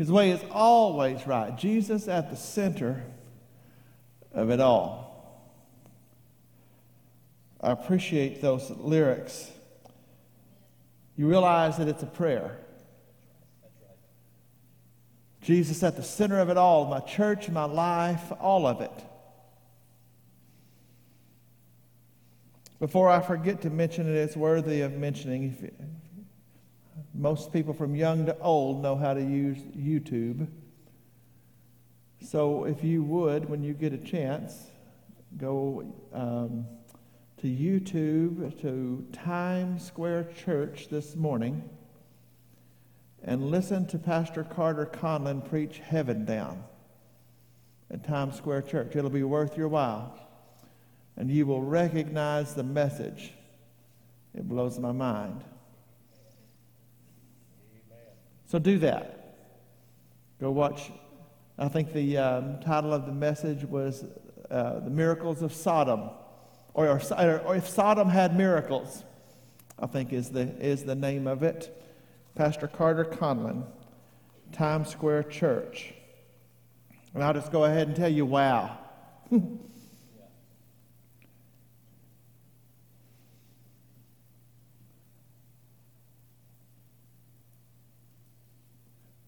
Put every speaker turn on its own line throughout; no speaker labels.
His way is always right. Jesus at the center of it all. I appreciate those lyrics. You realize that it's a prayer. Jesus at the center of it all, my church, my life, all of it. Before I forget to mention it, it's worthy of mentioning. Most people from young to old know how to use YouTube. So if you would, when you get a chance, go um, to YouTube, to Times Square Church this morning, and listen to Pastor Carter Conlon preach Heaven Down at Times Square Church. It'll be worth your while, and you will recognize the message. It blows my mind. So do that. Go watch. I think the um, title of the message was uh, The Miracles of Sodom, or, or, or, If Sodom Had Miracles, I think is the, is the name of it. Pastor Carter Conlon, Times Square Church. And I'll just go ahead and tell you wow.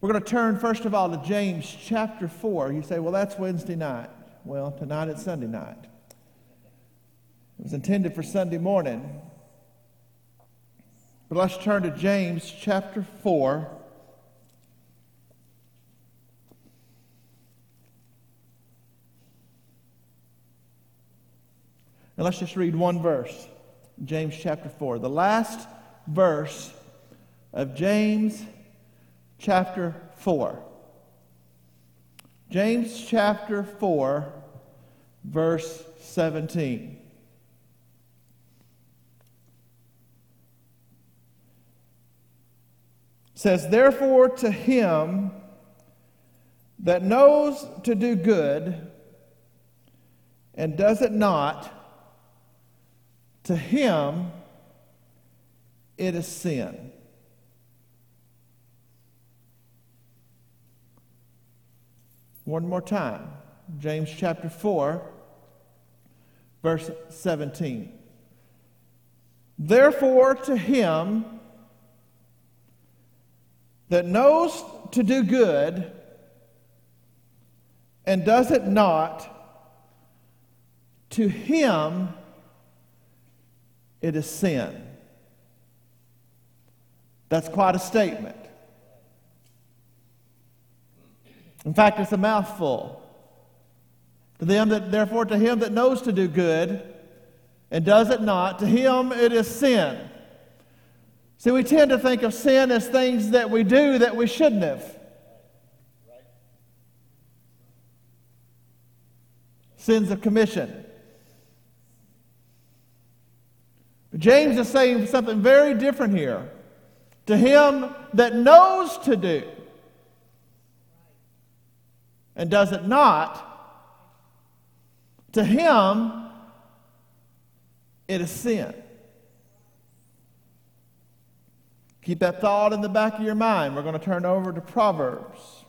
We're going to turn, first of all, to James chapter 4. You say, well, that's Wednesday night. Well, tonight it's Sunday night. It was intended for Sunday morning. But let's turn to James chapter 4. And let's just read one verse. James chapter 4. The last verse of James chapter 4. James chapter 4, verse 17. says, Therefore, to him that knows to do good and does it not, to him it is sin. One more time. James chapter 4, verse 17. Therefore, to him that knows to do good and does it not, to him it is sin. That's quite a statement. In fact, it's a mouthful. To them that, therefore, to him that knows to do good and does it not, to him it is sin. See, we tend to think of sin as things that we do that we shouldn't have. Sins of commission. But James is saying something very different here. To him that knows to do and does it not, to him it is sin. Keep that thought in the back of your mind. We're going to turn over to Proverbs.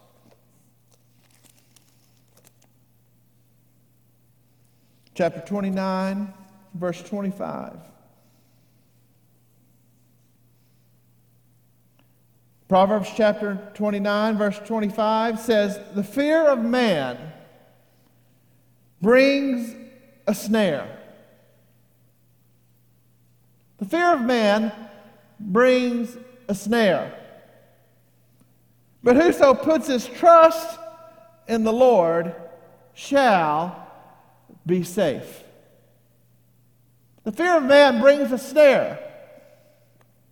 Chapter 29, verse 25. Proverbs chapter 29, verse 25 says, The fear of man brings a snare. The fear of man brings a snare. But whoso puts his trust in the Lord shall be safe. The fear of man brings a snare.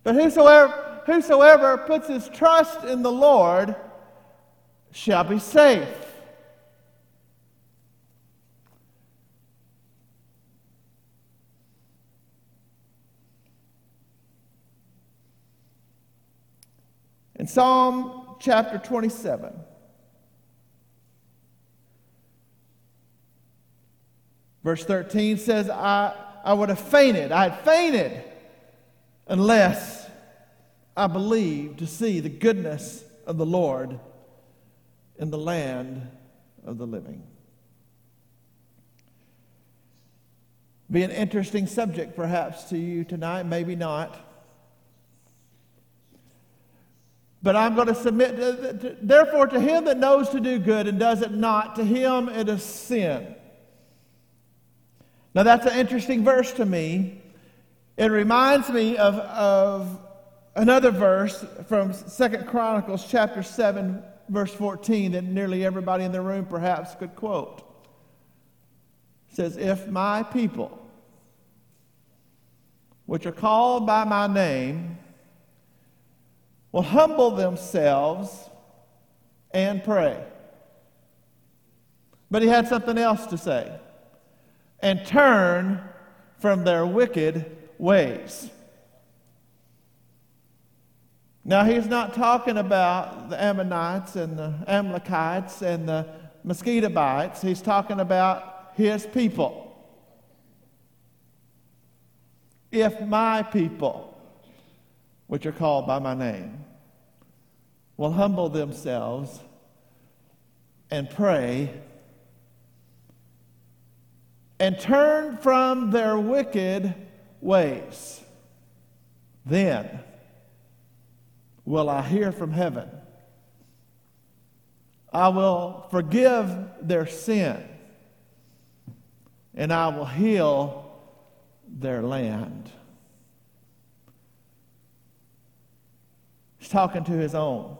But whosoever whosoever puts his trust in the Lord shall be safe. In Psalm chapter 27, verse 13 says, I, I would have fainted, I had fainted unless I believe to see the goodness of the Lord in the land of the living. Be an interesting subject, perhaps, to you tonight, maybe not. But I'm going to submit, to, to, therefore, to him that knows to do good and does it not, to him it is sin. Now, that's an interesting verse to me. It reminds me of, of another verse from Second Chronicles chapter 7, verse 14, that nearly everybody in the room perhaps could quote. Says, If my people, which are called by my name, will humble themselves and pray. But he had something else to say and turn from their wicked ways. Now, he's not talking about the Ammonites and the Amalekites and the mosquito bites. He's talking about his people. If my people, which are called by my name, will humble themselves and pray and turn from their wicked ways, then will I hear from heaven. I will forgive their sin, and I will heal their land. He's talking to his own.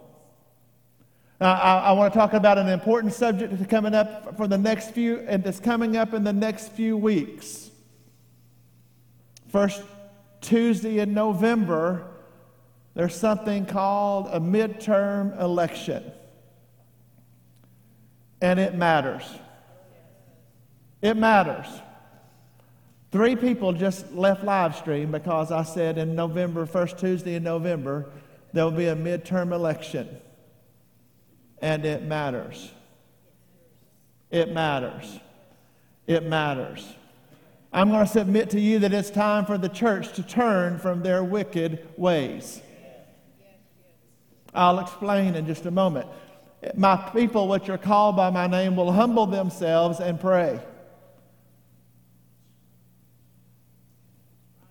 Now, I, I want to talk about an important subject that's coming up for the next few, and that's coming up in the next few weeks. First Tuesday in November, there's something called a midterm election. And it matters. It matters. Three people just left live stream because I said in November, first Tuesday in November, there will be a midterm election and it matters. It matters. It matters. I'm going to submit to you that it's time for the church to turn from their wicked ways. I'll explain in just a moment. My people, which are called by my name, will humble themselves and pray.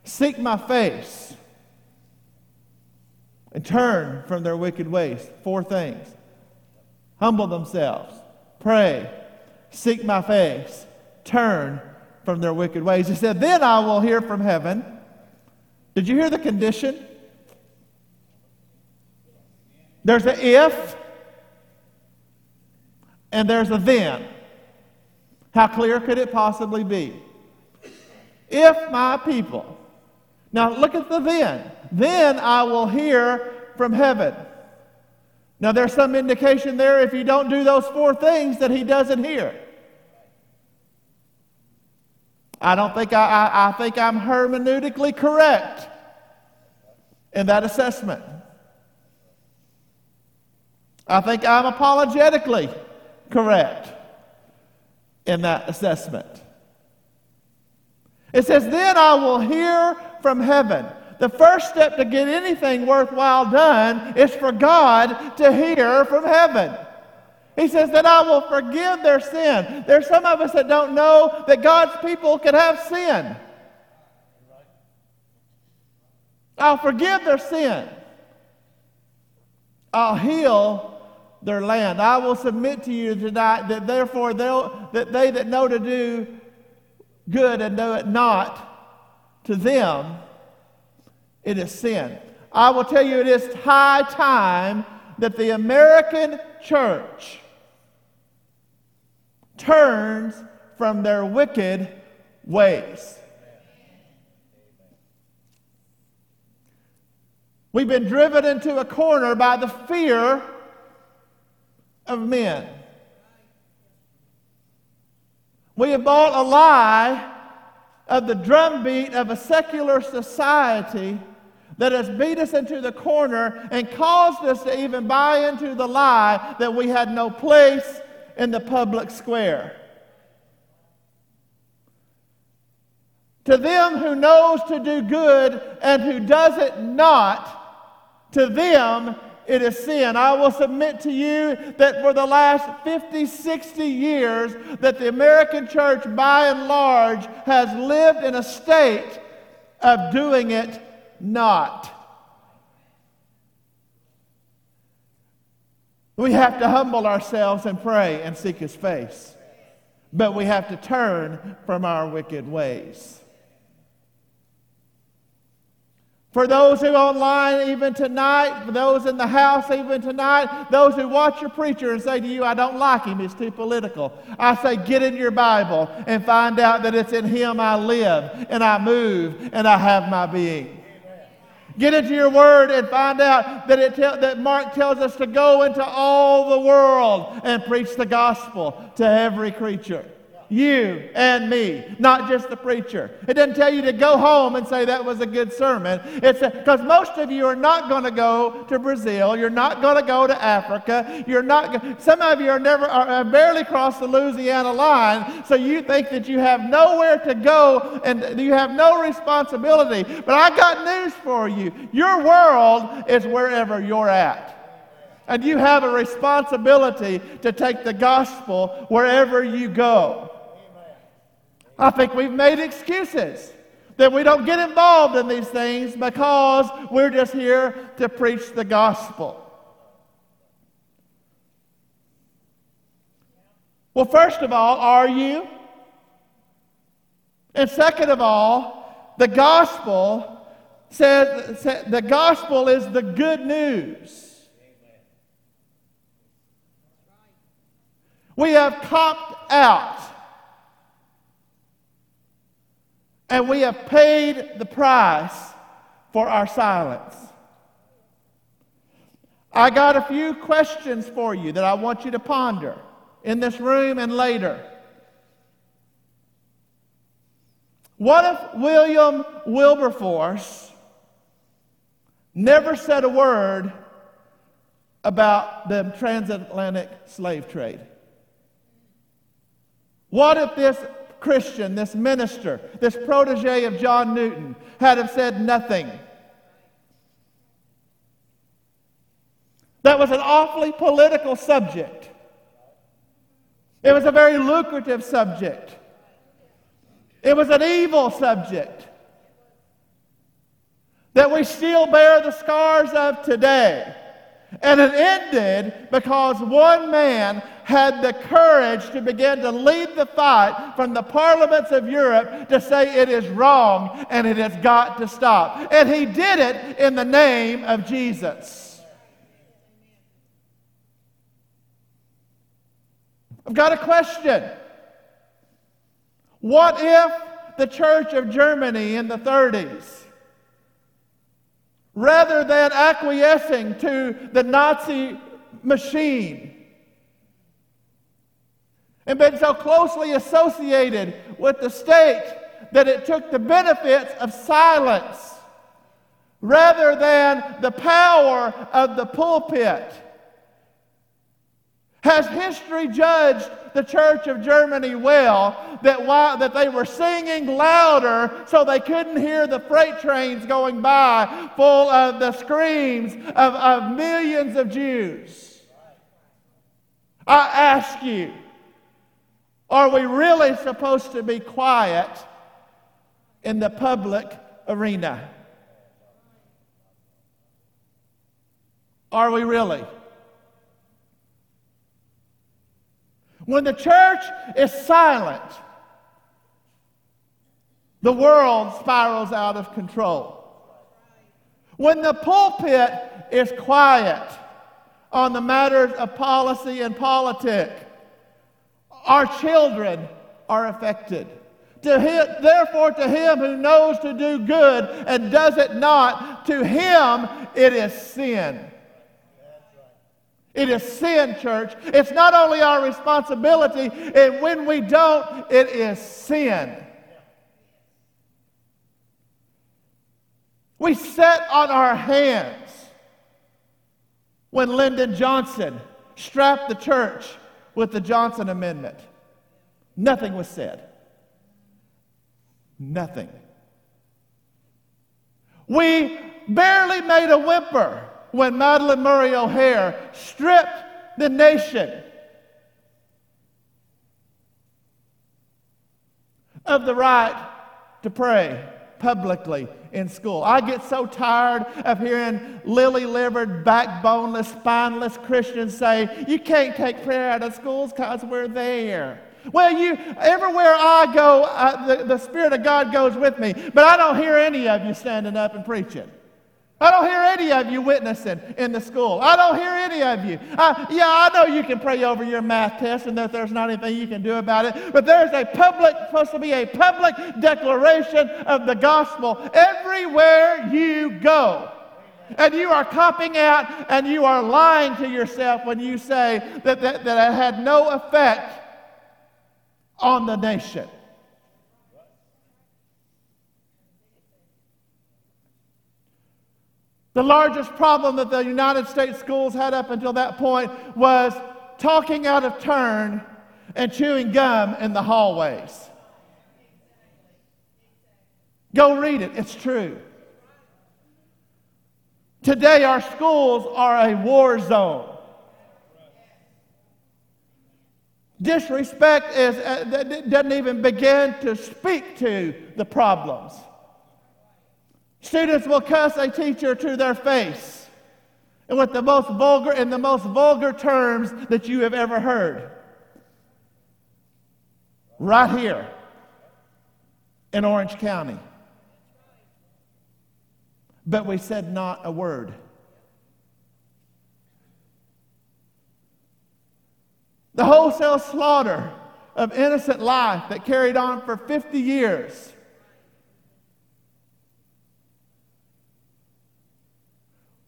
Seek my face and turn from their wicked ways. Four things humble themselves, pray, seek my face, turn from their wicked ways. He said, Then I will hear from heaven. Did you hear the condition? There's a if and there's a then. How clear could it possibly be? If my people. Now look at the then. Then I will hear from heaven. Now, there's some indication there if you don't do those four things that he doesn't hear. I don't think I, I, I think I'm hermeneutically correct in that assessment. I think I'm apologetically correct in that assessment. It says, Then I will hear from heaven. The first step to get anything worthwhile done is for God to hear from heaven. He says that I will forgive their sin. There's some of us that don't know that God's people can have sin. I'll forgive their sin. I'll heal their land. I will submit to you tonight that therefore they'll, that they that know to do good and know it not to them it is sin. I will tell you, it is high time that the American church turns from their wicked ways. We've been driven into a corner by the fear of men. We have bought a lie of the drumbeat of a secular society that has beat us into the corner and caused us to even buy into the lie that we had no place in the public square. To them who knows to do good and who does it not, to them it is sin. I will submit to you that for the last 50, 60 years, that the American church, by and large, has lived in a state of doing it not. We have to humble ourselves and pray and seek His face. But we have to turn from our wicked ways. For those who online even tonight, for those in the house even tonight, those who watch your preacher and say to you, I don't like him, he's too political. I say, get in your Bible and find out that it's in him I live and I move and I have my being. Get into your word and find out that, it te- that Mark tells us to go into all the world and preach the gospel to every creature you and me, not just the preacher. It doesn't tell you to go home and say that was a good sermon. It's because most of you are not going to go to Brazil. You're not going to go to Africa. You're not. Some of you are never are, barely crossed the Louisiana line, so you think that you have nowhere to go and you have no responsibility. But I got news for you. Your world is wherever you're at. And you have a responsibility to take the gospel wherever you go. I think we've made excuses that we don't get involved in these things because we're just here to preach the gospel. Well, first of all, are you? And second of all, the gospel says, the gospel is the good news. We have copped out and we have paid the price for our silence. I got a few questions for you that I want you to ponder in this room and later. What if William Wilberforce never said a word about the transatlantic slave trade? What if this Christian, this minister, this protege of John Newton, had have said nothing. That was an awfully political subject. It was a very lucrative subject. It was an evil subject that we still bear the scars of today. And it ended because one man had the courage to begin to lead the fight from the parliaments of Europe to say it is wrong and it has got to stop. And he did it in the name of Jesus. I've got a question. What if the Church of Germany in the 30s rather than acquiescing to the Nazi machine and been so closely associated with the state that it took the benefits of silence rather than the power of the pulpit. Has history judged the Church of Germany well that, while, that they were singing louder so they couldn't hear the freight trains going by full of the screams of, of millions of Jews? I ask you, are we really supposed to be quiet in the public arena? Are we really? When the church is silent, the world spirals out of control. When the pulpit is quiet on the matters of policy and politics, our children are affected. To him, therefore, to him who knows to do good and does it not, to him it is sin. It is sin, church. It's not only our responsibility, and when we don't, it is sin. We sat on our hands when Lyndon Johnson strapped the church with the Johnson Amendment. Nothing was said. Nothing. We barely made a whimper when Madalyn Murray O'Hair stripped the nation of the right to pray publicly in school. I get so tired of hearing lily livered, backboneless, spineless Christians say, You can't take prayer out of schools because we're there. Well, you, everywhere I go, uh, the, the Spirit of God goes with me, but I don't hear any of you standing up and preaching. I don't hear any of you witnessing in the school. I don't hear any of you. Uh, yeah, I know you can pray over your math test and that there's not anything you can do about it, but there's a public, supposed to be a public declaration of the gospel everywhere you go. And you are copping out and you are lying to yourself when you say that, that, that it had no effect on the nation. The largest problem that the United States schools had up until that point was talking out of turn and chewing gum in the hallways. Go read it, it's true. Today, our schools are a war zone. Disrespect is, uh, doesn't even begin to speak to the problems. Students will cuss a teacher to their face and with the most vulgar and the most vulgar terms that you have ever heard. Right here in Orange County. But we said not a word. The wholesale slaughter of innocent life that carried on for 50 years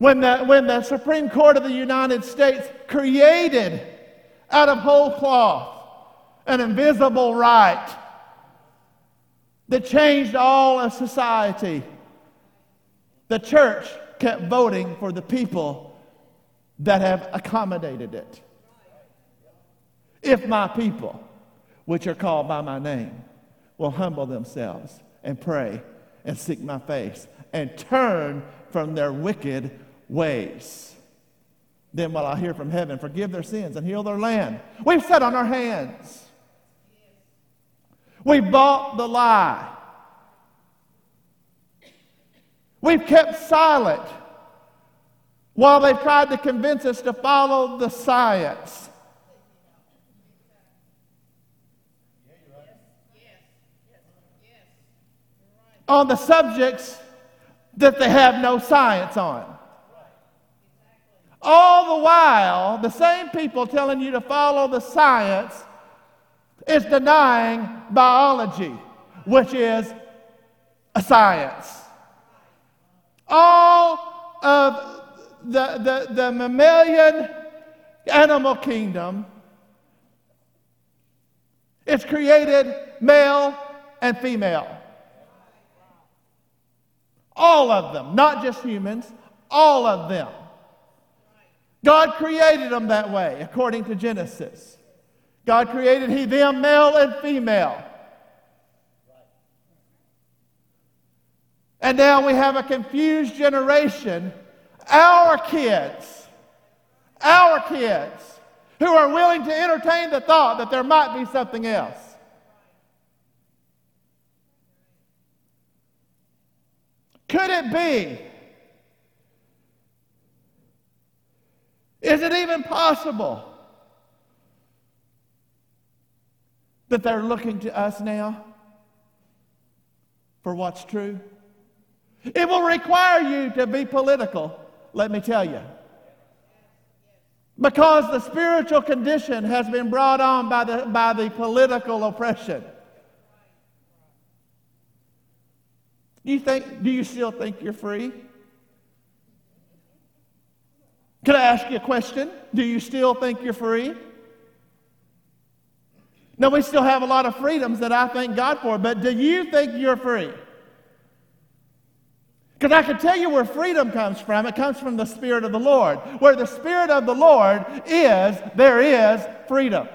When the, when the Supreme Court of the United States created out of whole cloth an invisible right that changed all of society, the church kept voting for the people that have accommodated it. If my people, which are called by my name, will humble themselves and pray and seek my face and turn from their wicked ways. Then will I hear from heaven, forgive their sins and heal their land. We've sat on our hands. We bought the lie. We've kept silent while they've tried to convince us to follow the science. On the subjects that they have no science on. All the while, the same people telling you to follow the science is denying biology, which is a science. All of the, the, the mammalian animal kingdom is created male and female. All of them, not just humans, all of them. God created them that way, according to Genesis. God created he them male and female. And now we have a confused generation, our kids, our kids, who are willing to entertain the thought that there might be something else. Could it be Is it even possible that they're looking to us now for what's true? It will require you to be political, let me tell you. Because the spiritual condition has been brought on by the, by the political oppression. Do you, think, do you still think you're free? Can I ask you a question? Do you still think you're free? No, we still have a lot of freedoms that I thank God for, but do you think you're free? Because I can tell you where freedom comes from. It comes from the Spirit of the Lord. Where the Spirit of the Lord is, there is freedom.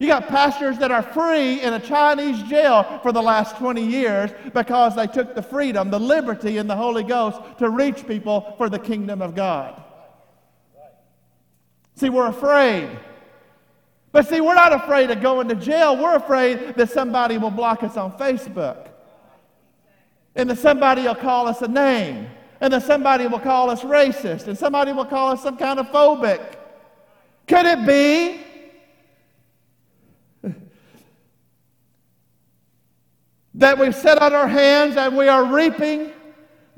You got pastors that are free in a Chinese jail for the last 20 years because they took the freedom, the liberty, and the Holy Ghost to reach people for the kingdom of God. See, we're afraid. But see, we're not afraid of going to jail. We're afraid that somebody will block us on Facebook. And that somebody will call us a name. And that somebody will call us racist. And somebody will call us some kind of phobic. Could it be that we've set on our hands and we are reaping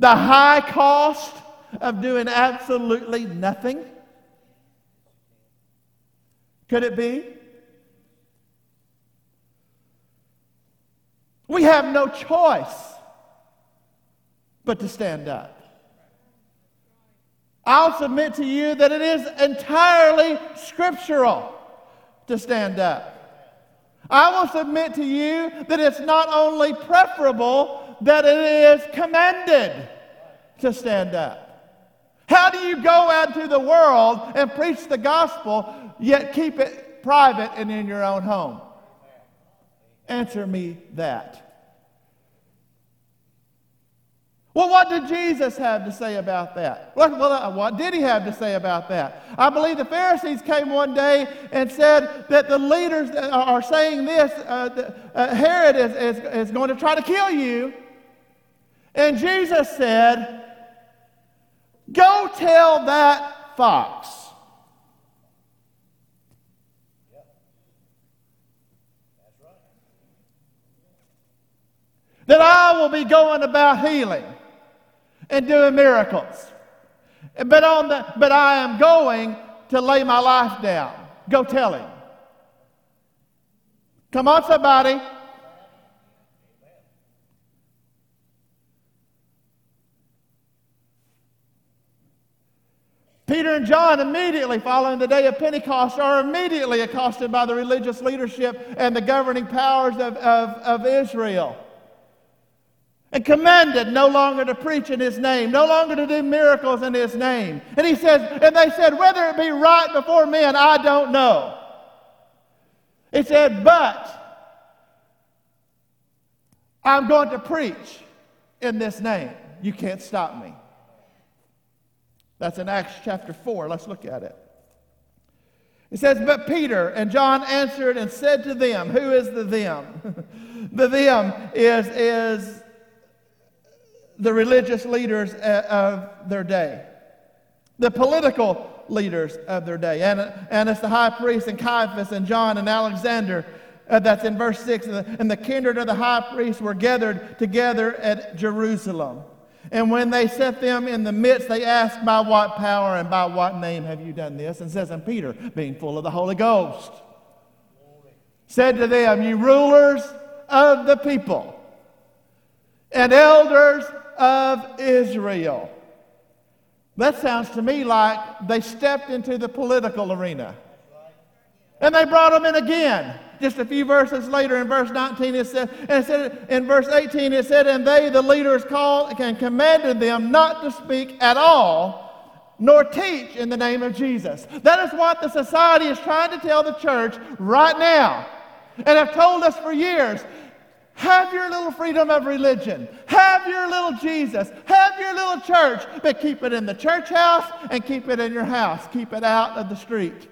the high cost of doing absolutely nothing? Could it be? We have no choice but to stand up. I'll submit to you that it is entirely scriptural to stand up. I will submit to you that it's not only preferable, that it is commanded to stand up. How do you go out to the world and preach the gospel, yet keep it private and in your own home? Answer me that. Well, what did Jesus have to say about that? Well, uh, what did he have to say about that? I believe the Pharisees came one day and said that the leaders are saying this uh, uh, Herod is, is, is going to try to kill you. And Jesus said, Go tell that fox. That I will be going about healing and doing miracles. But, on the, but I am going to lay my life down. Go tell him. Come on, somebody. Peter and John, immediately following the day of Pentecost, are immediately accosted by the religious leadership and the governing powers of, of, of Israel and commanded no longer to preach in his name, no longer to do miracles in his name. And he says, and they said, whether it be right before men, I don't know. He said, but I'm going to preach in this name. You can't stop me. That's in Acts chapter 4. Let's look at it. It says, But Peter and John answered and said to them, Who is the them? the them is, is the religious leaders uh, of their day, the political leaders of their day. And, and it's the high priest and Caiaphas and John and Alexander. Uh, that's in verse 6. And the, and the kindred of the high priest were gathered together at Jerusalem. And when they set them in the midst, they asked, By what power and by what name have you done this? And says, And Peter, being full of the Holy Ghost, said to them, You rulers of the people and elders of Israel. That sounds to me like they stepped into the political arena. And they brought them in again. Just a few verses later in verse 19, it said, and it said in verse 18, it said, And they, the leaders, called and commanded them not to speak at all, nor teach in the name of Jesus. That is what the society is trying to tell the church right now. And have told us for years have your little freedom of religion. Have your little Jesus. Have your little church. But keep it in the church house and keep it in your house. Keep it out of the street.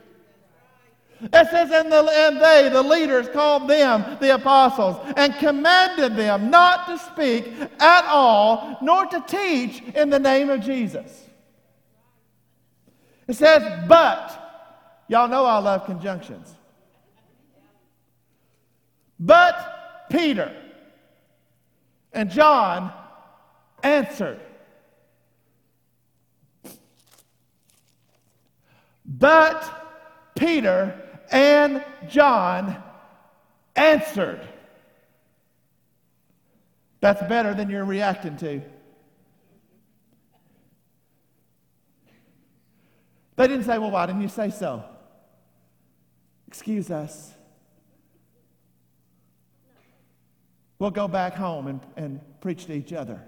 It says, and, the, and they, the leaders, called them the apostles and commanded them not to speak at all, nor to teach in the name of Jesus. It says, but, y'all know I love conjunctions. But Peter and John answered. But Peter and John answered. That's better than you're reacting to. They didn't say, Well, why didn't you say so? Excuse us. We'll go back home and, and preach to each other.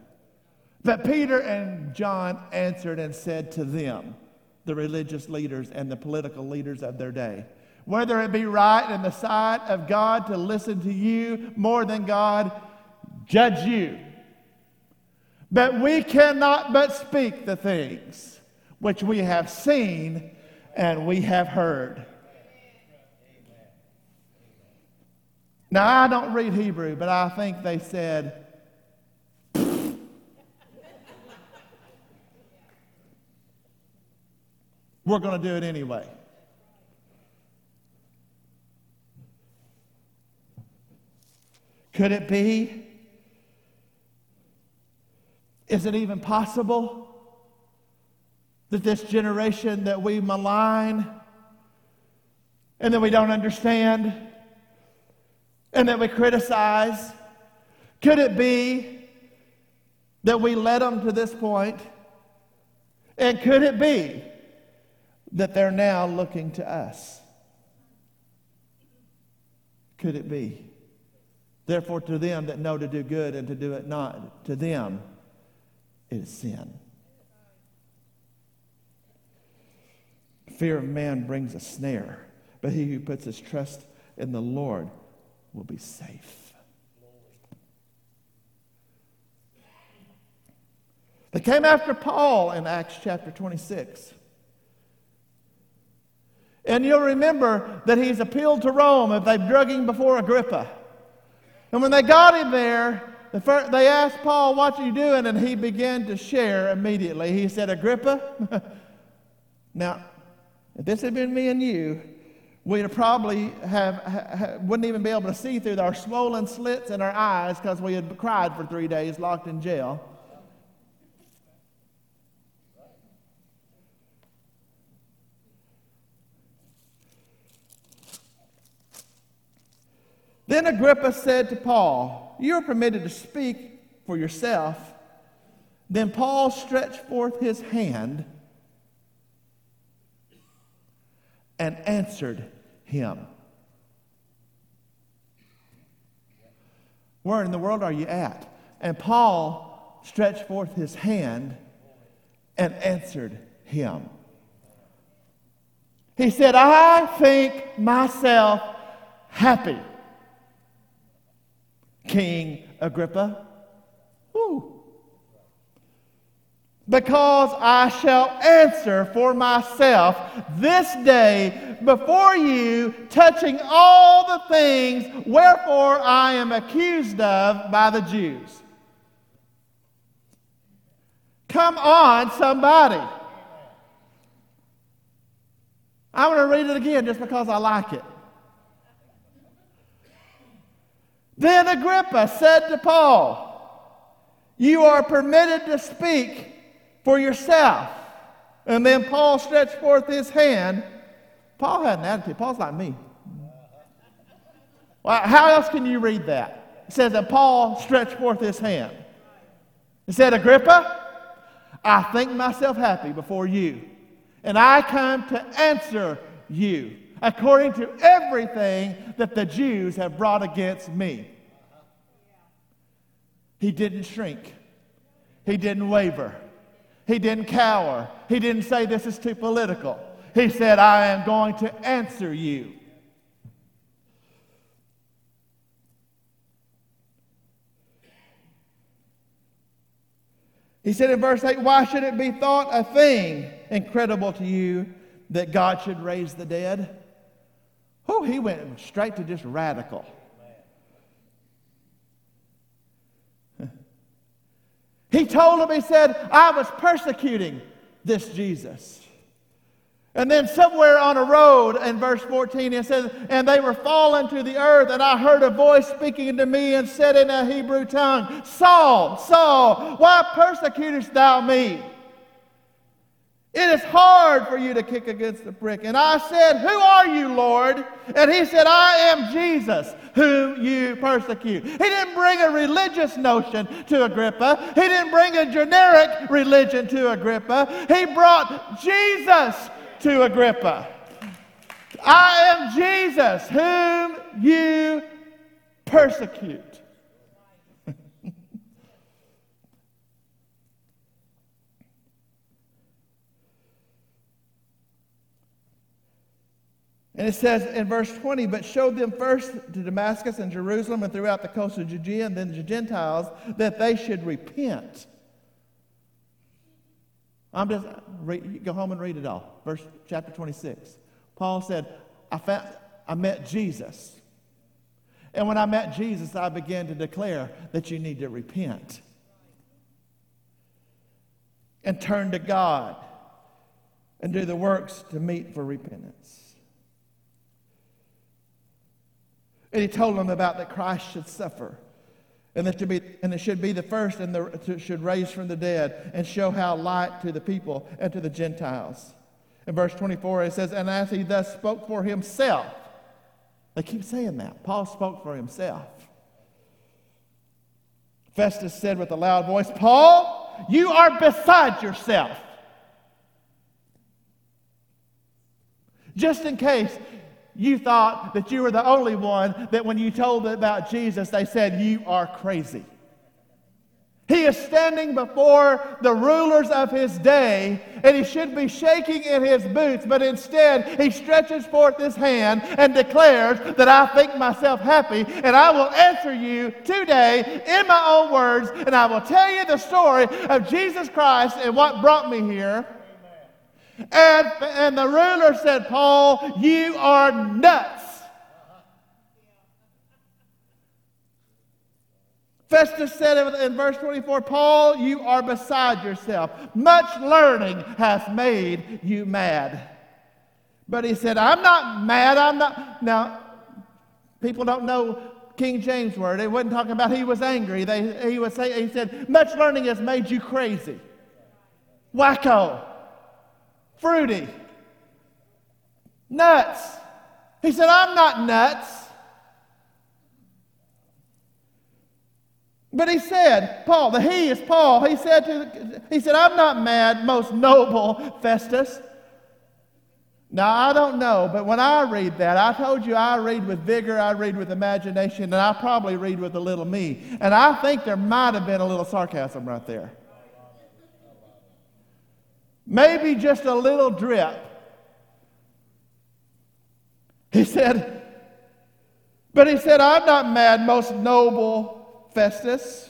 But Peter and John answered and said to them, the religious leaders and the political leaders of their day, whether it be right in the sight of God to listen to you more than God judge you. But we cannot but speak the things which we have seen and we have heard. Now, I don't read Hebrew, but I think they said, We're going to do it anyway. Could it be? Is it even possible that this generation that we malign and that we don't understand and that we criticize, could it be that we led them to this point? And could it be that they're now looking to us? Could it be? Therefore, to them that know to do good and to do it not, to them it is sin. Fear of man brings a snare, but he who puts his trust in the Lord will be safe. They came after Paul in Acts chapter 26. And you'll remember that he's appealed to Rome if they've drug him before Agrippa. And when they got him there, they asked Paul, What are you doing? And he began to share immediately. He said, Agrippa, now, if this had been me and you, we'd probably have, ha, wouldn't even be able to see through our swollen slits in our eyes because we had cried for three days locked in jail. Then Agrippa said to Paul, You are permitted to speak for yourself. Then Paul stretched forth his hand and answered him. Where in the world are you at? And Paul stretched forth his hand and answered him. He said, I think myself happy King Agrippa. Because I shall answer for myself this day before you, touching all the things wherefore I am accused of by the Jews. Come on, somebody. I want to read it again just because I like it. Then Agrippa said to Paul, You are permitted to speak for yourself. And then Paul stretched forth his hand. Paul had an attitude. Paul's like me. Well, how else can you read that? It says that Paul stretched forth his hand. He said, Agrippa, I think myself happy before you, and I come to answer you according to everything that the Jews have brought against me. He didn't shrink. He didn't waver. He didn't cower. He didn't say, This is too political. He said, I am going to answer you. He said in verse 8, Why should it be thought a thing incredible to you that God should raise the dead? Oh, he went straight to just radical. He told him, he said, I was persecuting this Jesus. And then somewhere on a road in verse 14, it says, And they were fallen to the earth, and I heard a voice speaking to me and said in a Hebrew tongue, Saul, Saul, why persecutest thou me? It is hard for you to kick against the brick. And I said, Who are you, Lord? And he said, I am Jesus, whom you persecute. He didn't bring a religious notion to Agrippa, he didn't bring a generic religion to Agrippa. He brought Jesus to Agrippa. I am Jesus, whom you persecute. And it says in verse 20, but showed them first to Damascus and Jerusalem and throughout the coast of Judea and then the Gentiles that they should repent. I'm just, read, go home and read it all. Verse chapter 26. Paul said, I, found, I met Jesus. And when I met Jesus, I began to declare that you need to repent and turn to God and do the works to meet for repentance. And he told them about that Christ should suffer and that, to be, and it should be the first and the, to, should raise from the dead and show how light to the people and to the Gentiles. In verse 24, it says, And as he thus spoke for himself, they keep saying that. Paul spoke for himself. Festus said with a loud voice, Paul, you are beside yourself. Just in case you thought that you were the only one that when you told about Jesus, they said, You are crazy. He is standing before the rulers of his day, and he should be shaking in his boots, but instead he stretches forth his hand and declares that I think myself happy, and I will answer you today in my own words, and I will tell you the story of Jesus Christ and what brought me here. And, and the ruler said, Paul, you are nuts. Festus said in verse 24, Paul, you are beside yourself. Much learning has made you mad. But he said, I'm not mad. I'm not. Now, people don't know King James word. It wasn't talking about he was angry. They, he, was say, he said, much learning has made you crazy. Wacko. Fruity. Nuts. He said, I'm not nuts. But he said, Paul, the he is Paul. He said, to, he said, I'm not mad, most noble Festus. Now, I don't know, but when I read that, I told you I read with vigor, I read with imagination, and I probably read with a little me. And I think there might have been a little sarcasm right there. Maybe just a little drip. He said, but he said, I'm not mad, most noble Festus,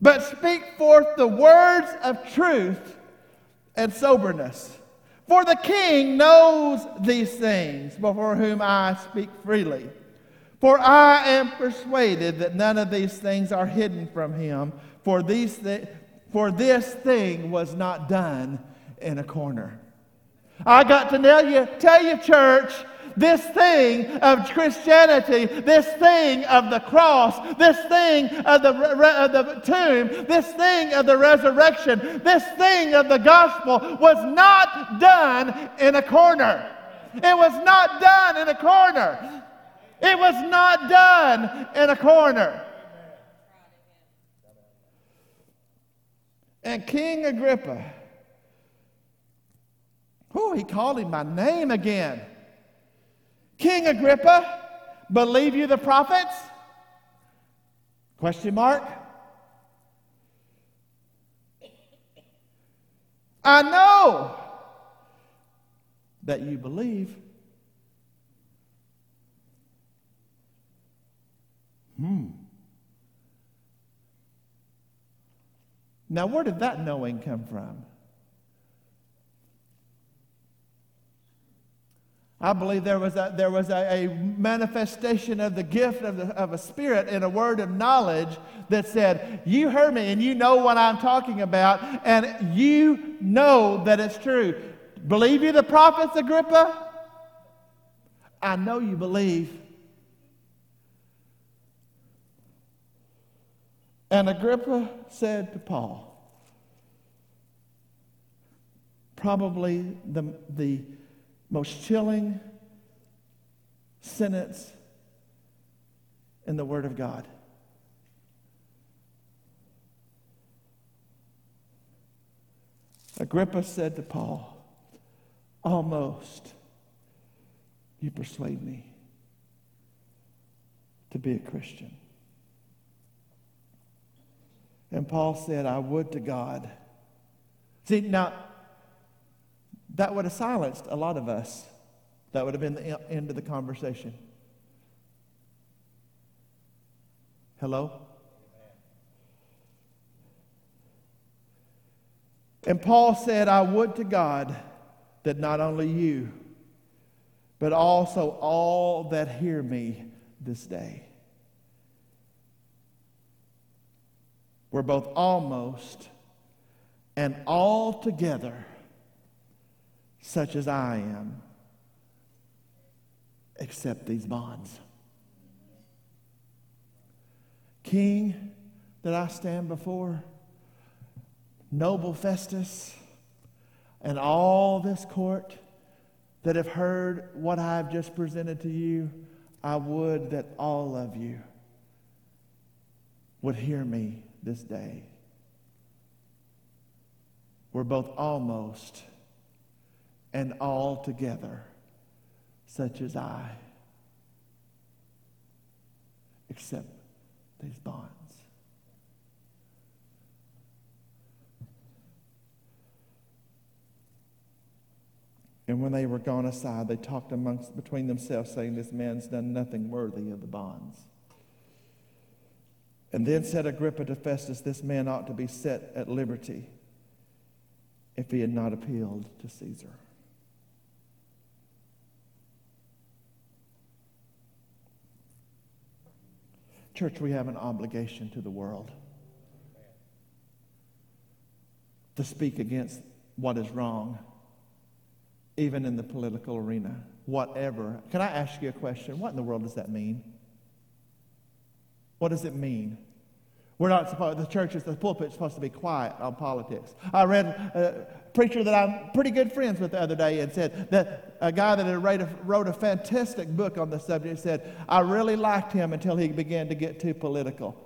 but speak forth the words of truth and soberness. For the king knows these things before whom I speak freely. For I am persuaded that none of these things are hidden from him, for, these th- for this thing was not done in a corner. I got to tell you, tell you, church, this thing of Christianity, this thing of the cross, this thing of the, of the tomb, this thing of the resurrection, this thing of the gospel was not done in a corner. It was not done in a corner. It was not done in a corner. And King Agrippa, oh, he called him by name again. King Agrippa, believe you the prophets? Question mark. I know that you believe. Hmm. Now, where did that knowing come from? I believe there was a, there was a, a manifestation of the gift of, the, of a spirit in a word of knowledge that said, You heard me and you know what I'm talking about, and you know that it's true. Believe you the prophets, Agrippa? I know you believe. And Agrippa said to Paul, probably the, the most chilling sentence in the Word of God. Agrippa said to Paul, Almost you persuade me to be a Christian. And Paul said, I would to God. See, now, that would have silenced a lot of us That would have been the end of the conversation. Hello? And Paul said, I would to God that not only you, but also all that hear me this day were both almost and altogether such as I am, accept these bonds. King that I stand before, noble Festus, and all this court that have heard what I have just presented to you, I would that all of you would hear me this day. We're both almost and altogether such as I, except these bonds. And when they were gone aside, they talked amongst between themselves, saying, This man's done nothing worthy of the bonds. And then said Agrippa to Festus, This man ought to be set at liberty if he had not appealed to Caesar. Church, we have an obligation to the world to speak against what is wrong even in the political arena, whatever. Can I ask you a question? What in the world does that mean? What does it mean? We're not supposed, the church is, the pulpit is supposed to be quiet on politics. I read a preacher that I'm pretty good friends with the other day and said that a guy that had wrote a, wrote a fantastic book on the subject said, I really liked him until he began to get too political.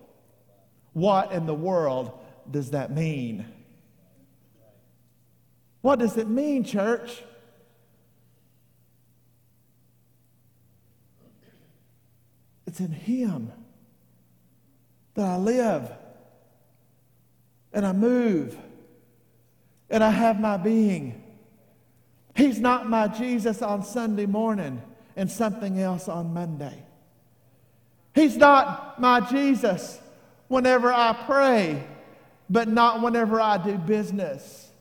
What in the world does that mean? What does it mean, church? It's in Him that I live and I move and I have my being. He's not my Jesus on Sunday morning and something else on Monday. He's not my Jesus whenever I pray, but not whenever I do business.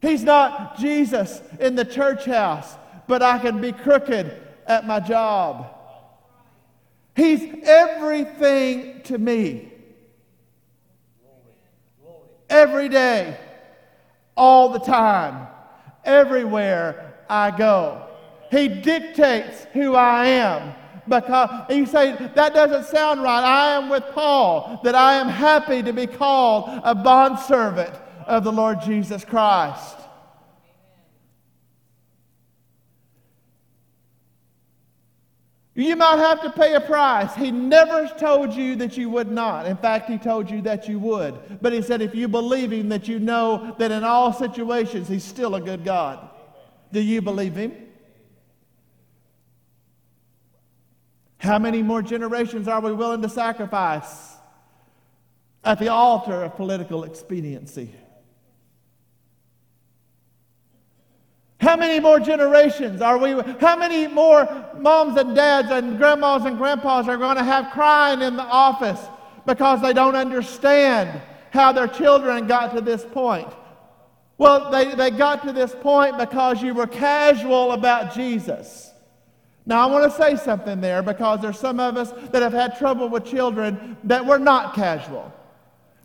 He's not Jesus in the church house, but I can be crooked at my job. He's everything to me. Every day, all the time, everywhere I go. He dictates who I am. Because you say, that doesn't sound right. I am with Paul, that I am happy to be called a bondservant of the Lord Jesus Christ. You might have to pay a price. He never told you that you would not. In fact, he told you that you would. But he said, if you believe him, that you know that in all situations he's still a good God. Do you believe him? How many more generations are we willing to sacrifice at the altar of political expediency? How many more generations are we? How many more moms and dads and grandmas and grandpas are going to have crying in the office because they don't understand how their children got to this point? Well, they, they got to this point because you were casual about Jesus. Now, I want to say something there because there's some of us that have had trouble with children that were not casual.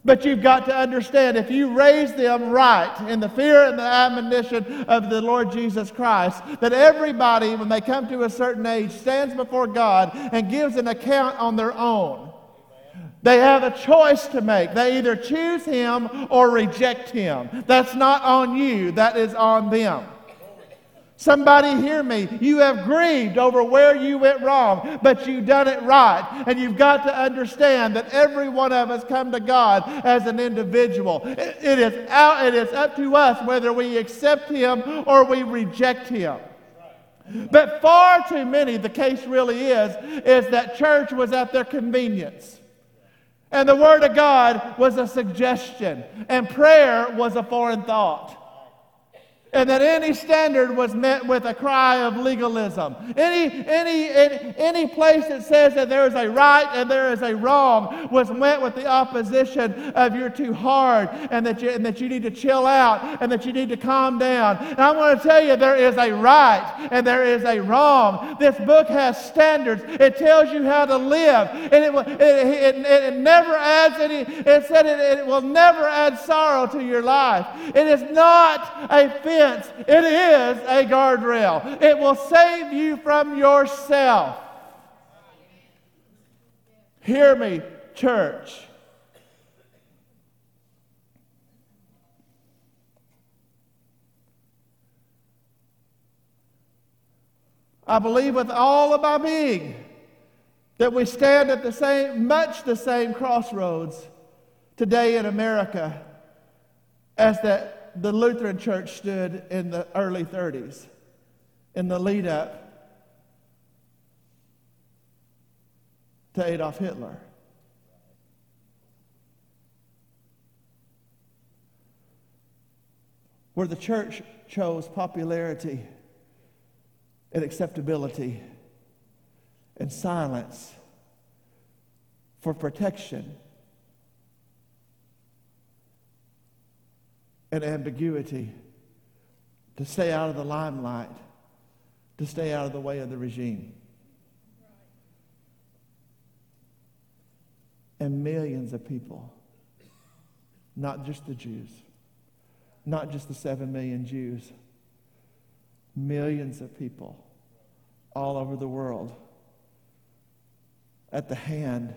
But you've got to understand if you raise them right in the fear and the admonition of the Lord Jesus Christ, that everybody, when they come to a certain age, stands before God and gives an account on their own. They have a choice to make. They either choose Him or reject Him. That's not on you, that is on them. Somebody hear me. You have grieved over where you went wrong, but you've done it right. And you've got to understand that every one of us come to God as an individual. it, is out, it is up to us whether we accept Him or we reject Him. But far too many, the case really is, is that church was at their convenience. And the Word of God was a suggestion, and prayer was a foreign thought. And that any standard was met with a cry of legalism. Any, any, any, any place that says that there is a right and there is a wrong was met with the opposition of you're too hard and that you, and that you need to chill out and that you need to calm down. And I want to tell you there is a right and there is a wrong. This book has standards. It tells you how to live. And it, it, it, it never adds any, it said it, it will never add sorrow to your life. It is not a fence, it is a guardrail. It will save you from yourself. Hear me, church. I believe with all of my being that we stand at the same, much the same crossroads today in America as that the Lutheran Church stood in the early 30s, in the lead up to Adolf Hitler. Where the church chose popularity and acceptability and silence for protection and ambiguity to stay out of the limelight, to stay out of the way of the regime. And millions of people, not just the Jews, not just the seven million Jews, millions of people all over the world at the hand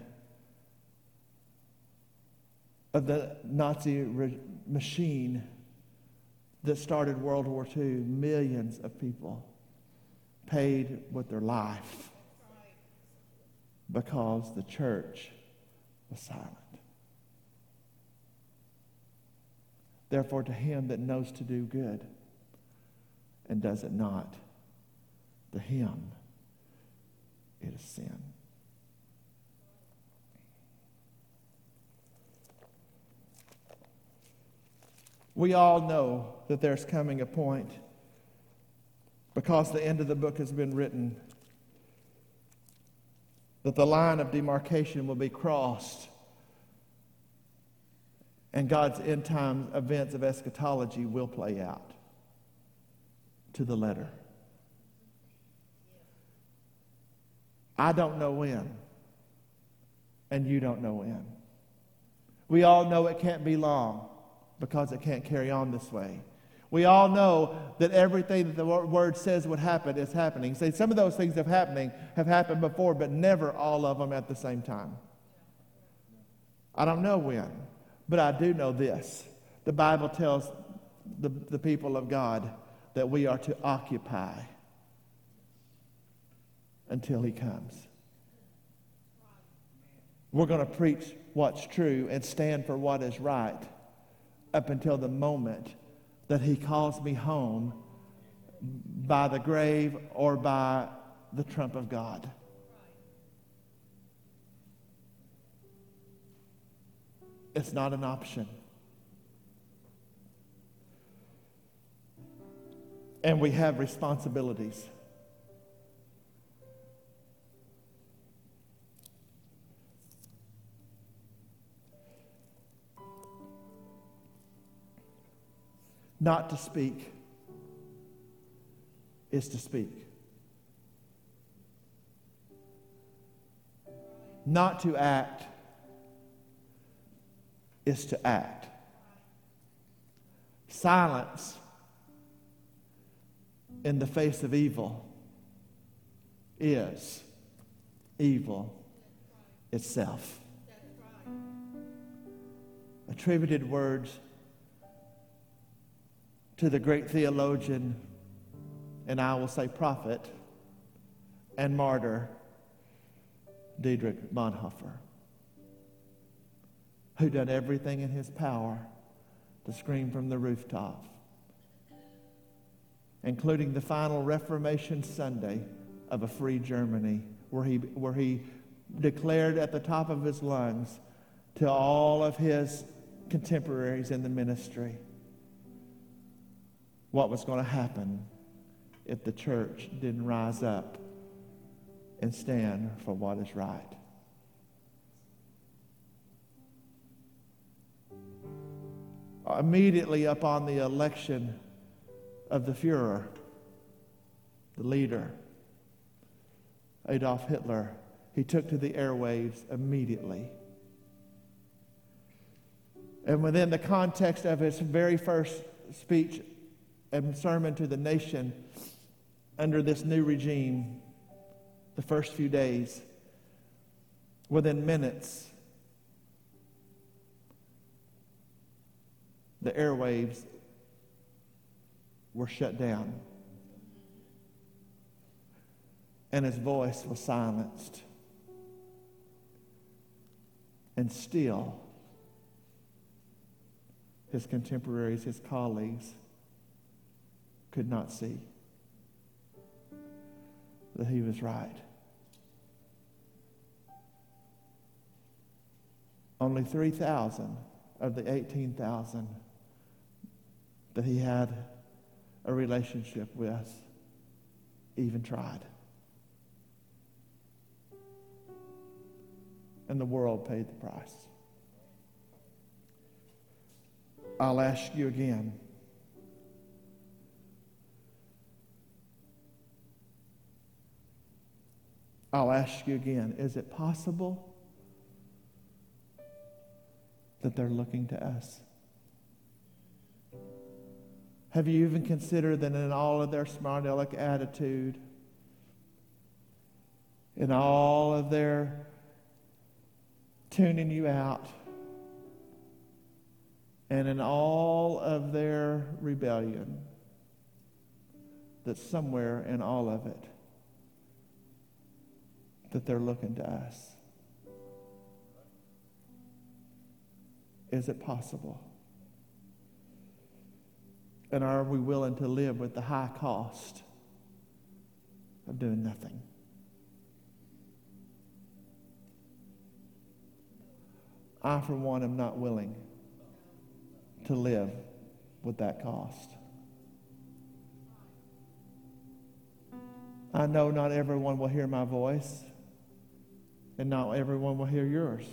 of the Nazi re- machine that started World War II. Millions of people paid with their life because the church was silent. Therefore, to him that knows to do good and does it not, to him it is sin. We all know that there's coming a point because the end of the book has been written that the line of demarcation will be crossed and God's end time events of eschatology will play out to the letter. I don't know when, and you don't know when. We all know it can't be long because it can't carry on this way. We all know that everything that the word says would happen is happening. See, some of those things have happening have happened before, but never all of them at the same time. I don't know when, but I do know this. The Bible tells the, the people of God that we are to occupy until he comes. We're going to preach what's true and stand for what is right up until the moment that he calls me home by the grave or by the trump of God. It's not an option. And we have responsibilities. Not to speak is to speak. Not to act is to act. Silence in the face of evil is evil itself. Attributed words to the great theologian, and I will say prophet and martyr, Dietrich Bonhoeffer, who done everything in his power to scream from the rooftop, including the final Reformation Sunday of a free Germany, where he, where he declared at the top of his lungs to all of his contemporaries in the ministry what was going to happen if the church didn't rise up and stand for what is right. Immediately upon the election of the Fuhrer, the leader, Adolf Hitler, he took to the airwaves immediately. And within the context of his very first speech and sermon to the nation under this new regime, the first few days, within minutes, the airwaves were shut down. And his voice was silenced. And still, his contemporaries, his colleagues, could not see that he was right. Only 3,000 of the 18,000 that he had a relationship with even tried. And the world paid the price. I'll ask you again. I'll ask you again is it possible that they're looking to us? Have you even considered that in all of their smart aleck attitude, in all of their tuning you out, and in all of their rebellion, that somewhere in all of it, that they're looking to us. Is it possible? And are we willing to live with the high cost of doing nothing? I, for one, am not willing to live with that cost. I know not everyone will hear my voice, and not everyone will hear yours.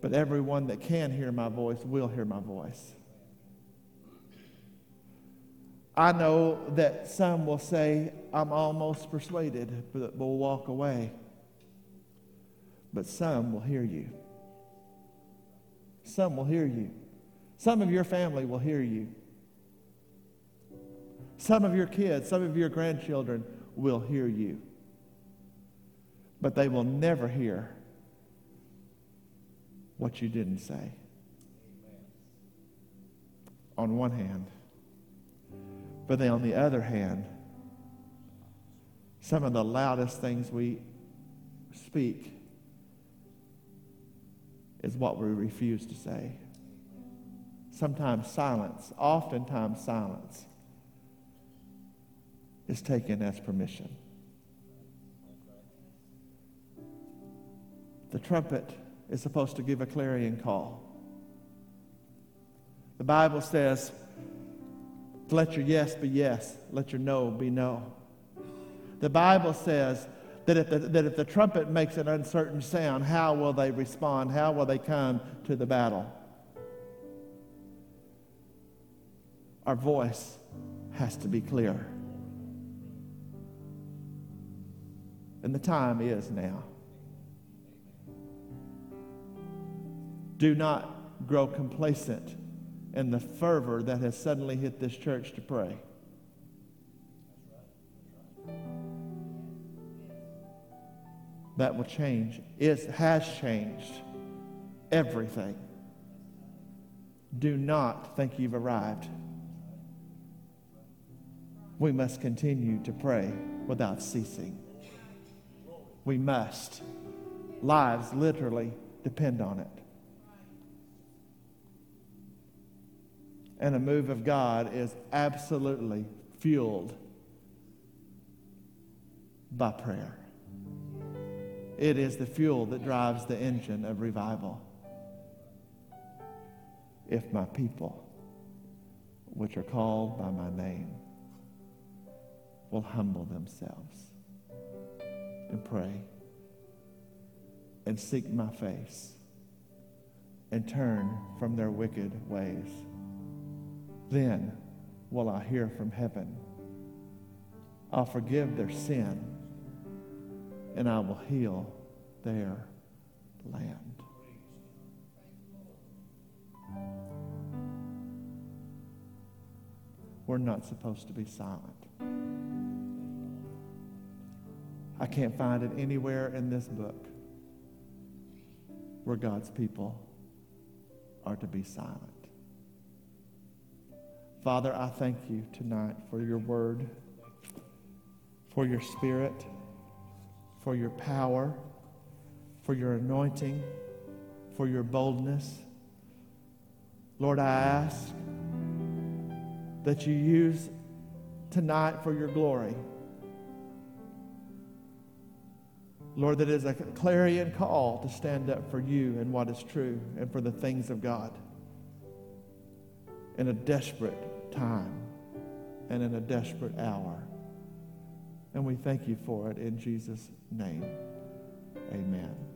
But everyone that can hear my voice will hear my voice. I know that some will say, I'm almost persuaded, but will walk away. But some will hear you. Some will hear you. Some of your family will hear you. Some of your kids, some of your grandchildren will hear you. But they will never hear what you didn't say. On one hand. But then on the other hand, some of the loudest things we speak is what we refuse to say. Sometimes silence, oftentimes silence, is taken as permission. The trumpet is supposed to give a clarion call. The Bible says, let your yes be yes, let your no be no. The Bible says that if the, that if the trumpet makes an uncertain sound, how will they respond? How will they come to the battle? Our voice has to be clear. And the time is now. Do not grow complacent in the fervor that has suddenly hit this church to pray. That will change. It has changed everything. Do not think you've arrived. We must continue to pray without ceasing. We must. Lives literally depend on it. And a move of God is absolutely fueled by prayer. It is the fuel that drives the engine of revival. If my people which are called by my name will humble themselves and pray and seek my face and turn from their wicked ways. Then will I hear from heaven. I'll forgive their sin and I will heal their land. We're not supposed to be silent. I can't find it anywhere in this book where God's people are to be silent. Father, I thank you tonight for your word, for your spirit, for your power, for your anointing, for your boldness. Lord, I ask that you use tonight for your glory. Lord, that is a clarion call to stand up for you and what is true and for the things of God in a desperate time and in a desperate hour. And we thank you for it in Jesus' name. Amen.